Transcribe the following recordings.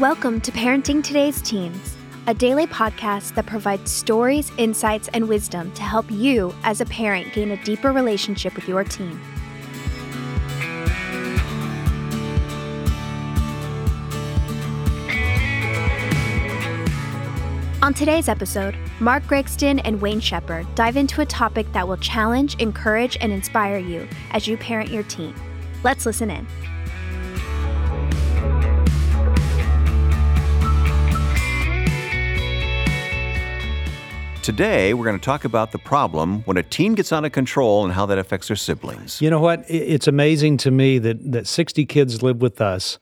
Welcome to Parenting Today's Teens, a daily podcast that provides stories, insights, and wisdom to help you as a parent gain a deeper relationship with your teen. On today's episode, Mark Gregston and Wayne Shepherd dive into a topic that will challenge, encourage, and inspire you as you parent your teen. Let's listen in. Today, we're going to talk about the problem when a teen gets out of control and how that affects their siblings. You know what? It's amazing to me that, that 60 kids live with us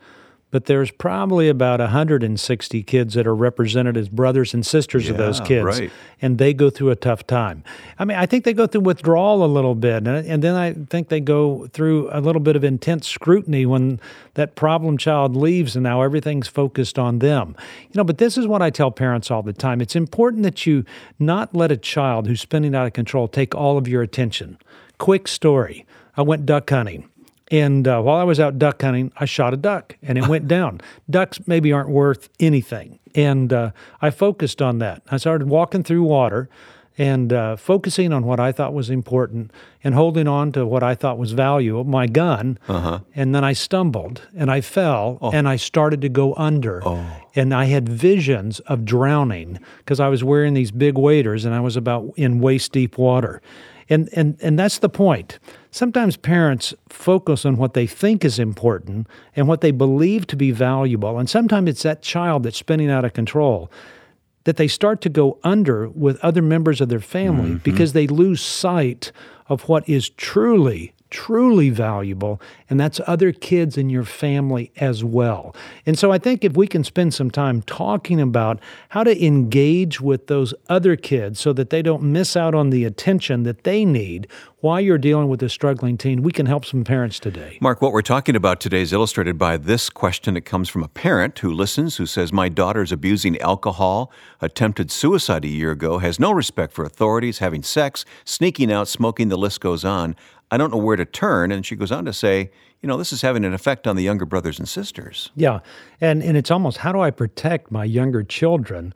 but there's probably about 160 kids that are represented as brothers and sisters yeah, of those kids right. and they go through a tough time. I mean i think they go through withdrawal a little bit and, and then i think they go through a little bit of intense scrutiny when that problem child leaves and now everything's focused on them. You know but this is what i tell parents all the time. It's important that you not let a child who's spinning out of control take all of your attention. Quick story. I went duck hunting and uh, while I was out duck hunting, I shot a duck and it went down. Ducks maybe aren't worth anything. And uh, I focused on that. I started walking through water and uh, focusing on what I thought was important and holding on to what I thought was valuable, my gun. Uh-huh. And then I stumbled and I fell Oh. and I started to go under. And I had visions of drowning because I was wearing these big waders and I was about in waist deep water. And, and, and that's the point. Sometimes parents focus on what they think is important and what they believe to be valuable. And sometimes it's that child that's spinning out of control that they start to go under with other members of their family mm-hmm. because they lose sight of what is truly truly valuable and that's other kids in your family as well. And so I think if we can spend some time talking about how to engage with those other kids so that they don't miss out on the attention that they need while you're dealing with a struggling teen, we can help some parents today. Mark, what we're talking about today is illustrated by this question. It comes from a parent who listens, who says, My daughter's abusing alcohol, attempted suicide a year ago, has no respect for authorities, having sex, sneaking out, smoking, the list goes on. I don't know where to turn. And she goes on to say, You know, this is having an effect on the younger brothers and sisters. Yeah. And and it's almost how do I protect my younger children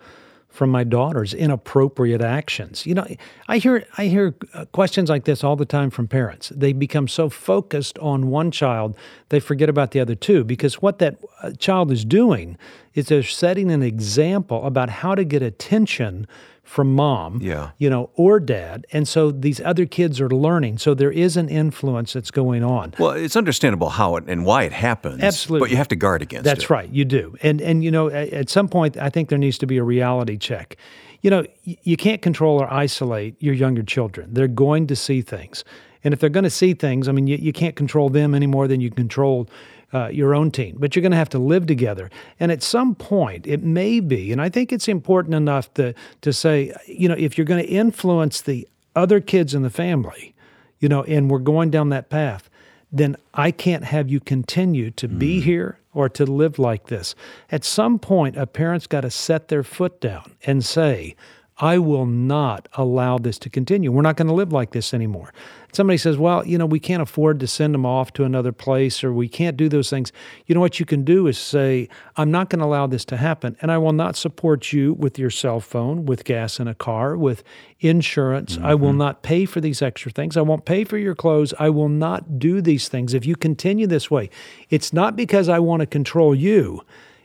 from my daughter's inappropriate actions? You know, I hear I hear uh, questions like this all the time from parents. They become so focused on one child, they forget about the other two because what that uh, child is doing is they're setting an example about how to get attention from mom, Yeah. you know, or dad. And so these other kids are learning. So there is an influence that's going on. Well, it's understandable how it and why it happens. Absolutely. But you have to guard against That's it. That's right, you do. And and you know, at, at some point, I think there needs to be a reality check. You know, you can't control or isolate your younger children. They're going to see things, and if they're going to see things, I mean, you, you can't control them any more than you control. Uh, your own teen, but you're going to have to live together. And at some point, it may be, and I think it's important enough to to say, you know, if you're going to influence the other kids in the family, you know, and we're going down that path, then I can't have you continue to be here or to live like this. At some point, a parent's got to set their foot down and say, I will not allow this to continue. We're not going to live like this anymore. Somebody says, Well, you know, we can't afford to send them off to another place or we can't do those things. You know, what you can do is say, I'm not going to allow this to happen. And I will not support you with your cell phone, with gas in a car, with insurance. I will mm-hmm. not pay for these extra things. I won't pay for your clothes. I will not do these things. If you continue this way, it's not because I want to control you.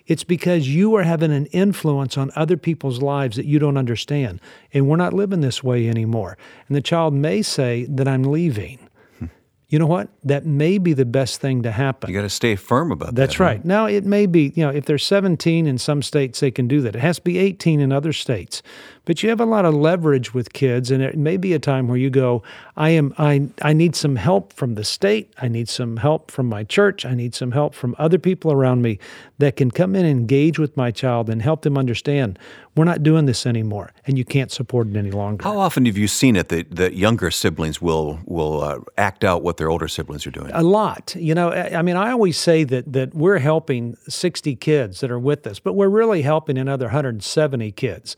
It's because you are having an influence on other people's lives that you don't understand. And we're not living this way anymore. And the child may say that I'm leaving. Hmm. You know what? That may be the best thing to happen. You got to stay firm about that. That's huh? right. Now, it may be, you know, if they're 17 in some states, they can do that. It has to be 18 in other states. But you have a lot of leverage with kids, and it may be a time where you go, I am, I, I need some help from the state. I need some help from my church. I need some help from other people around me that can come in and engage with my child and help them understand we're not doing this anymore, and you can't support it any longer. How often have you seen it that, that younger siblings will will uh, act out what their older siblings are doing? A lot. You know, I I mean, I always say that that we're helping 60 kids that are with us, but we're really helping another 170 kids.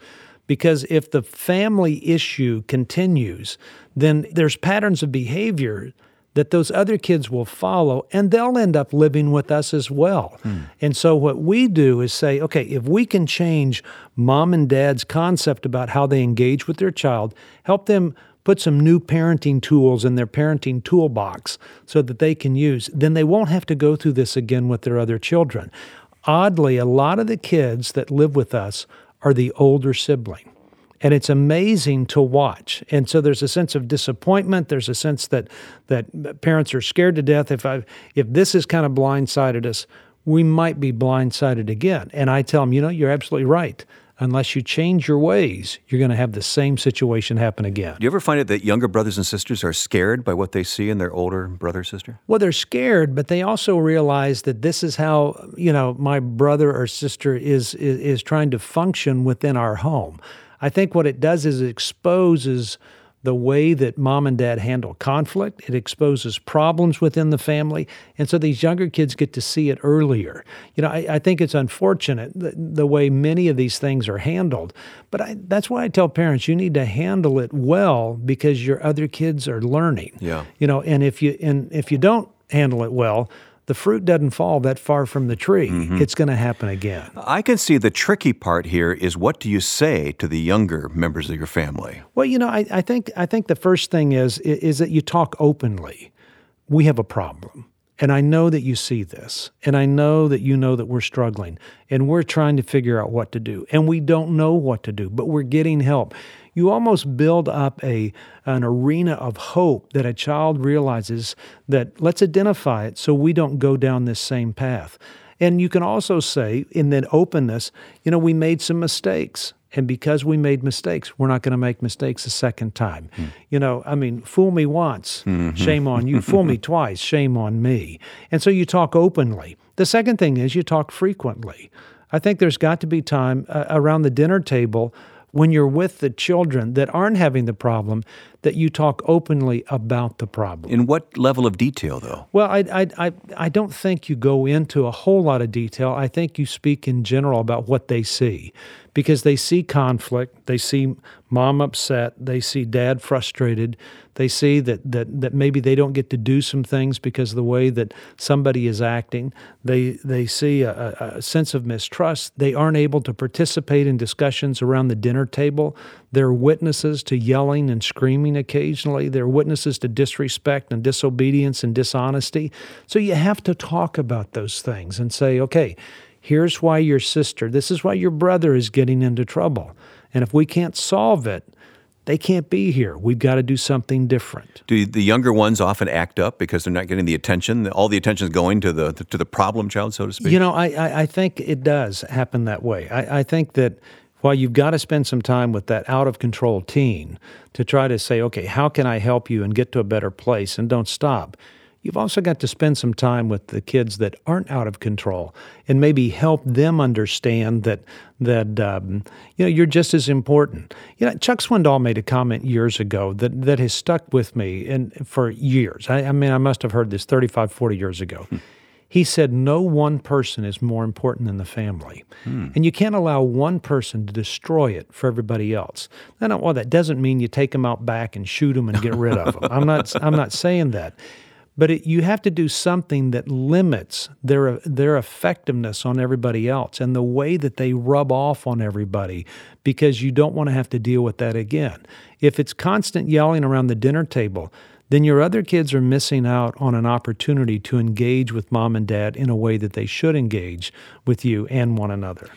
Because if the family issue continues, then there's patterns of behavior that those other kids will follow and they'll end up living with us as well. Hmm. And so what we do is say, okay, if we can change mom and dad's concept about how they engage with their child, help them put some new parenting tools in their parenting toolbox so that they can use, then they won't have to go through this again with their other children. Oddly, a lot of the kids that live with us are the older sibling. And it's amazing to watch. And so there's a sense of disappointment. There's a sense that that parents are scared to death. If I if this has kind of blindsided us, we might be blindsided again. And I tell them, you know, you're absolutely right unless you change your ways, you're going to have the same situation happen again. Do you ever find it that younger brothers and sisters are scared by what they see in their older brother or sister? Well, they're scared, but they also realize that this is how, you know, my brother or sister is is, is trying to function within our home. I think what it does is it exposes the way that mom and dad handle conflict. It exposes problems within the family. And so these younger kids get to see it earlier. You know, I, I think it's unfortunate the, the, way many of these things are handled. But I, that's why I tell parents you need to handle it well because your other kids are learning. Yeah. You know, and if you and if you don't handle it well, the fruit doesn't fall that far from the tree. Mm-hmm. It's going to happen again. I can see the tricky part here is what do you say to the younger members of your family? Well, you know, I, I think I think the first thing is is that you talk openly. We have a problem. And I know that you see this, and I know that you know that we're struggling, and we're trying to figure out what to do, and we don't know what to do, but we're getting help you almost build up a an arena of hope that a child realizes that let's identify it so we don't go down this same path. And you can also say in that openness, you know, we made some mistakes. And because we made mistakes, we're not going to make mistakes a second time. Mm. You know, I mean, fool me once, mm-hmm. shame on you. fool me twice, shame on me. And so you talk openly. The second thing is you talk frequently. I think there's got to be time uh, around the dinner table when you're with the children that aren't having the problem that you talk openly about the problem. In what level of detail, though? Well, I, I, I, I don't think you go into a whole lot of detail. I think you speak in general about what they see because they see conflict, they see mom upset, they see dad frustrated, they see that, that, that maybe they don't get to do some things because of the way that somebody is acting. They, they see a, a sense of mistrust. They aren't able to participate in discussions around the dinner table. They're witnesses to yelling and screaming occasionally. They're witnesses to disrespect and disobedience and dishonesty. So you have to talk about those things and say, okay, here's why your sister, this is why your brother is getting into trouble. And if we can't solve it, they can't be here. We've got to do something different. Do the younger ones often act up because they're not getting the attention? All the attention is going to the to the problem child, so to speak. You know, I I, I think it does happen that way. I, I think that while you've got to spend some time with that out of control teen to try to say, okay, how can I help you and get to a better place, and don't stop You've also got to spend some time with the kids that aren't out of control and maybe help them understand that that um, you know you're just as important. You know, Chuck Swindoll made a comment years ago that that has stuck with me and for years. I, I mean, I must have heard this 35, 40 years ago. Hmm. He said, No one person is more important than the family. Hmm. And you can't allow one person to destroy it for everybody else. Now, well, that doesn't mean you take them out back and shoot them and get rid of them. I'm not, I'm not saying that but it, you have to do something that limits their their effectiveness on everybody else and the way that they rub off on everybody because you don't want to have to deal with that again. If it's constant yelling around the dinner table, then your other kids are missing out on an opportunity to engage with mom and dad in a way that they should engage with you and one another.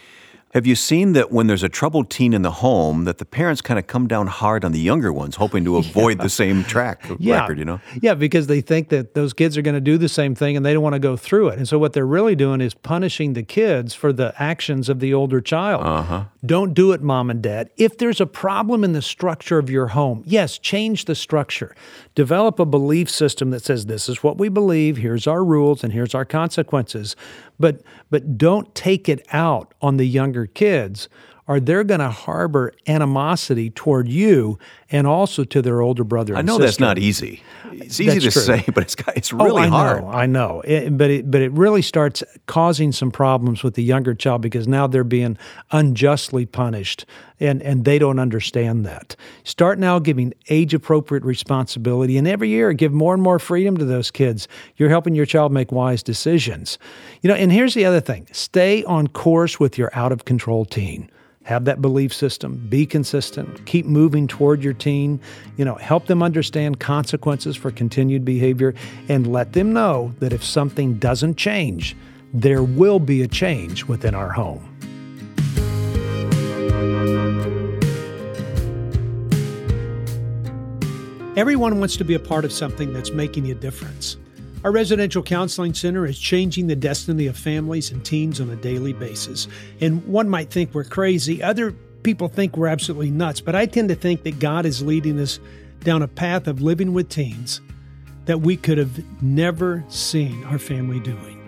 Have you seen that when there's a troubled teen in the home, that the parents kind of come down hard on the younger ones, hoping to avoid yeah. the same track yeah. record, you know? Yeah, because they think that those kids are going to do the same thing and they don't want to go through it. And so what they're really doing is punishing the kids for the actions of the older child. Uh-huh. Don't do it, mom and dad. If there's a problem in the structure of your home, yes, change the structure. Develop a belief system that says this is what we believe, here's our rules, and here's our consequences but but don't take it out on the younger kids or they're going to harbor animosity toward you and also to their older brother. I know sister. that's not easy. It's easy That's to true. say, but it's it's oh, really oh, I hard. Know, I know, It- but it but it really starts causing some problems with the younger child because now they're being unjustly punished, and and they don't understand that. Start now giving age appropriate responsibility, and every year give more and more freedom to those kids. You're helping your child make wise decisions. You know, and here's the other thing: stay on course with your out of control teen have that belief system. Be consistent. Keep moving toward your teen. You know help them understand consequences for continued behavior and let them know that if something doesn't change there will be a change within our home. Everyone wants to be a part of something that's making a difference. Our residential counseling center is changing the destiny of families and teens on a daily basis. And one might think we're crazy, other people think we're absolutely nuts, but I tend to think that God is leading us down a path of living with teens that we could have never seen our family doing.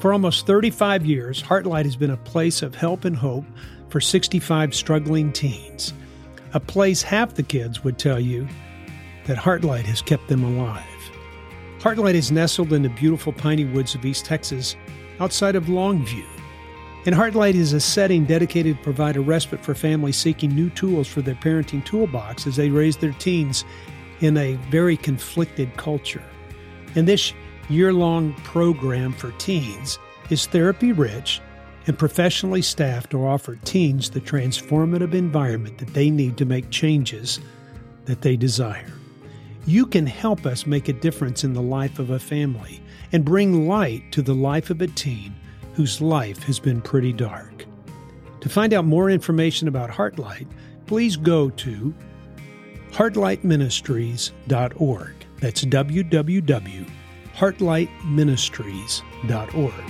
For almost 35 years, Heartlight has been a place of help and hope for 65 struggling teens. A place half the kids would tell you that Heartlight has kept them alive. Heartlight is nestled in the beautiful piney woods of East Texas, outside of Longview. And Heartlight is a setting dedicated to provide a respite for families seeking new tools for their parenting toolbox as they raise their teens in a very conflicted culture. And this year long program for teens is therapy rich and professionally staffed to offer teens the transformative environment that they need to make changes that they desire. You can help us make a difference in the life of a family and bring light to the life of a teen whose life has been pretty dark. To find out more information about Heartlight, please go to heartlightministries.org. That's www.heartlightministries.org.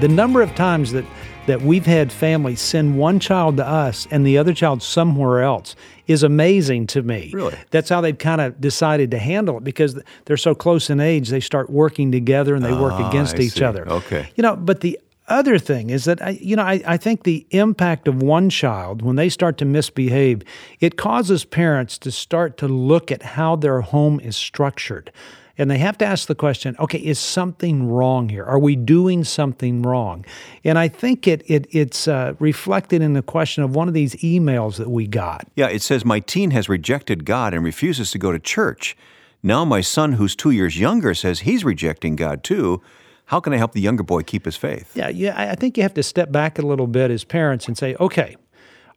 the number of times that that we've had families send one child to us and the other child somewhere else is amazing to me. Really? That's how they've kind of decided to handle it because they're so close in age, they start working together and they work Ah, against I each see. other. Okay. You know, but the other thing is that I, you know I, I think the impact of one child when they start to misbehave it causes parents to start to look at how their home is structured and they have to ask the question okay is something wrong here are we doing something wrong and i think it, it it's uh, reflected in the question of one of these emails that we got Yeah, it says, My teen has rejected God and refuses to go to church. Now my son, who's two years younger, says he's rejecting God too. How can I help the younger boy keep his faith? Yeah, yeah. I I think you have to step back a little bit as parents and say, okay,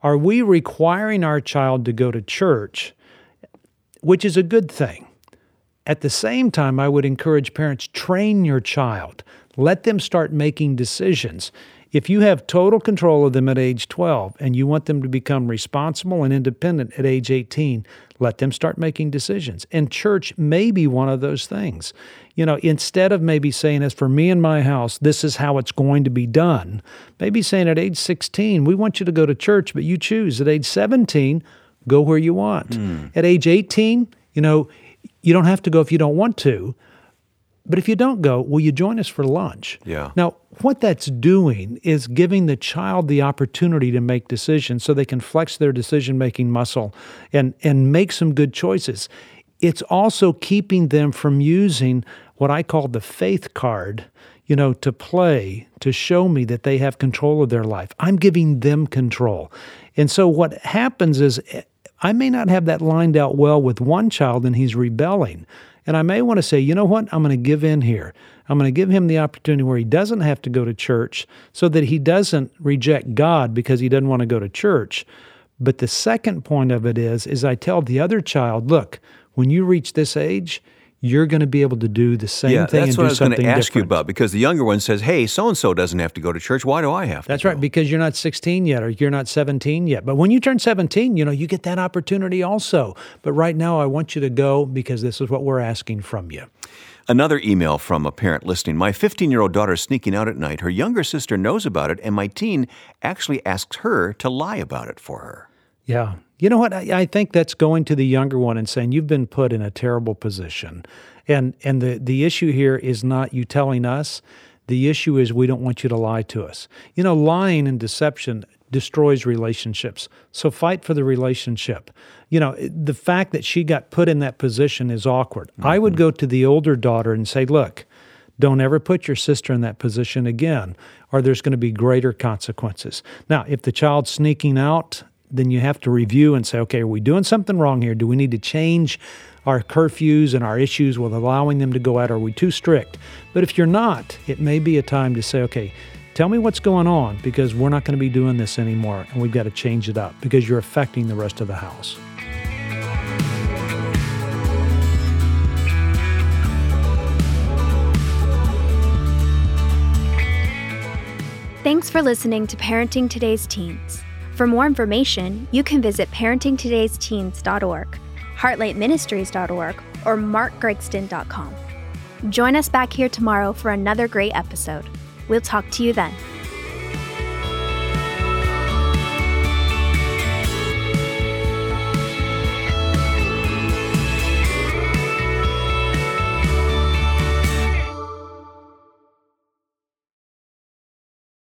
are we requiring our child to go to church, which is a good thing? At the same time, I would encourage parents train your child. Let them start making decisions. If you have total control of them at age 12 and you want them to become responsible and independent at age 18, let them start making decisions. And church may be one of those things. You know, instead of maybe saying, as for me and my house, this is how it's going to be done, maybe saying at age 16, we want you to go to church, but you choose. At age 17, go where you want. Hmm. At age 18, you know, you don't have to go if you don't want to. But if you don't go, will you join us for lunch? Yeah. Now, what that's doing is giving the child the opportunity to make decisions so they can flex their decision making muscle and, and make some good choices. It's also keeping them from using what I call the faith card, you know, to play, to show me that they have control of their life. I'm giving them control. And so what happens is I may not have that lined out well with one child and he's rebelling. And I may want to say, you know what? I'm going to give in here. I'm going to give him the opportunity where he doesn't have to go to church so that he doesn't reject God because he doesn't want to go to church. But the second point of it is is I tell the other child, look, when you reach this age, you're going to be able to do the same yeah, thing that's and what do I was going something to ask you about because the younger one says, "Hey, so and so doesn't have to go to church. Why do I have to?" That's go?" right, because you're not 16 yet or you're not 17 yet. But when you turn 17, you know, you get that opportunity also. But right now, I want you to go because this is what we're asking from you. Another email from a parent listening. My 15 year old daughter is sneaking out at night. Her younger sister knows about it, and my teen actually asks her to lie about it for her. Yeah. You know what? I, I think that's going to the younger one and saying, you've been put in a terrible position. And, and the, the issue here is not you telling us. The issue is we don't want you to lie to us. You know, lying and deception destroys relationships. So fight for the relationship. You know, the fact that she got put in that position is awkward. Mm-hmm. I would go to the older daughter and say, look, don't ever put your sister in that position again, or there's going to be greater consequences. Now, if the child's sneaking out, then you have to review and say, okay, are we doing something wrong here? Do we need to change our curfews and our issues with allowing them to go out? Are we too strict? But if you're not, it may be a time to say, okay, Tell me what's going on because we're not going to be doing this anymore and we've got to change it up because you're affecting the rest of the house. Thanks for listening to Parenting Today's Teens. For more information, you can visit parentingtodaysteens.org, heartlightministries.org, or markgregston.com. Join us back here tomorrow for another great episode. We'll talk to you then.